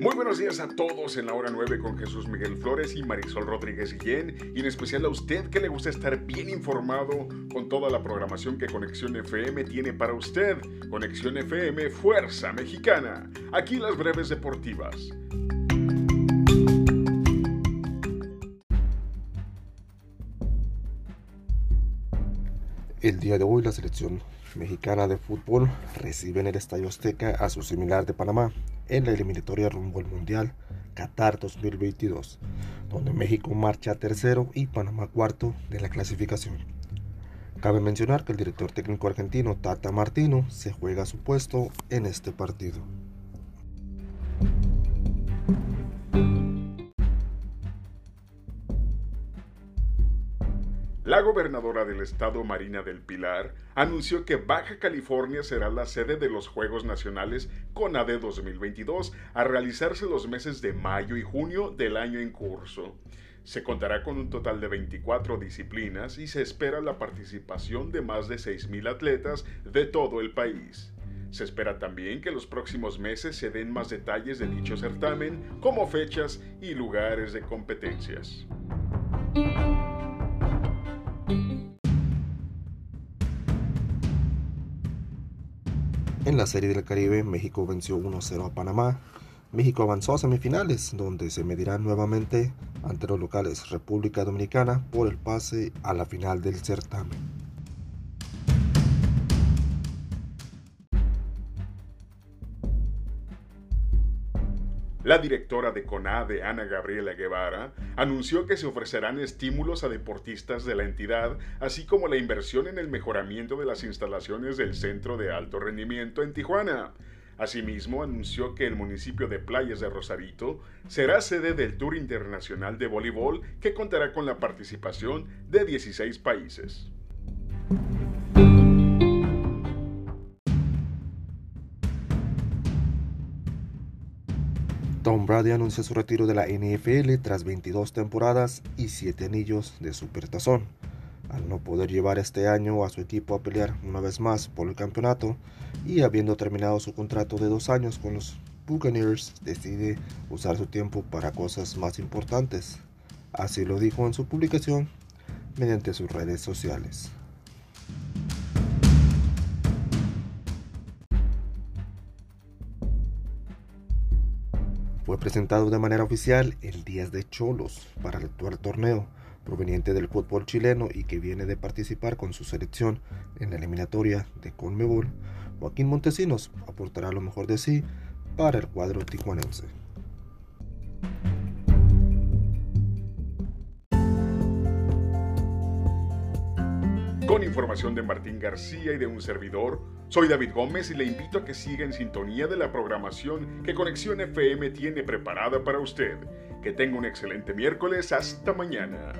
Muy buenos días a todos en la hora 9 con Jesús Miguel Flores y Marisol Rodríguez Guillén y en especial a usted que le gusta estar bien informado con toda la programación que Conexión FM tiene para usted. Conexión FM Fuerza Mexicana. Aquí las breves deportivas. El día de hoy la selección mexicana de fútbol recibe en el Estadio Azteca a su similar de Panamá en la eliminatoria rumbo al Mundial Qatar 2022, donde México marcha tercero y Panamá cuarto de la clasificación. Cabe mencionar que el director técnico argentino Tata Martino se juega su puesto en este partido. La gobernadora del estado Marina del Pilar anunció que Baja California será la sede de los Juegos Nacionales CONADE 2022 a realizarse los meses de mayo y junio del año en curso. Se contará con un total de 24 disciplinas y se espera la participación de más de 6.000 atletas de todo el país. Se espera también que los próximos meses se den más detalles de dicho certamen, como fechas y lugares de competencias. En la Serie del Caribe, México venció 1-0 a Panamá. México avanzó a semifinales, donde se medirán nuevamente ante los locales República Dominicana por el pase a la final del certamen. La directora de CONADE, Ana Gabriela Guevara, anunció que se ofrecerán estímulos a deportistas de la entidad, así como la inversión en el mejoramiento de las instalaciones del Centro de Alto Rendimiento en Tijuana. Asimismo, anunció que el municipio de Playas de Rosarito será sede del Tour Internacional de Voleibol que contará con la participación de 16 países. Tom Brady anunció su retiro de la NFL tras 22 temporadas y 7 anillos de supertazón. Al no poder llevar este año a su equipo a pelear una vez más por el campeonato y habiendo terminado su contrato de dos años con los Buccaneers, decide usar su tiempo para cosas más importantes. Así lo dijo en su publicación mediante sus redes sociales. Fue presentado de manera oficial el 10 de Cholos para el actual torneo, proveniente del fútbol chileno y que viene de participar con su selección en la eliminatoria de Conmebol. Joaquín Montesinos aportará lo mejor de sí para el cuadro tijuanense. Con información de Martín García y de un servidor, soy David Gómez y le invito a que siga en sintonía de la programación que Conexión FM tiene preparada para usted. Que tenga un excelente miércoles. Hasta mañana.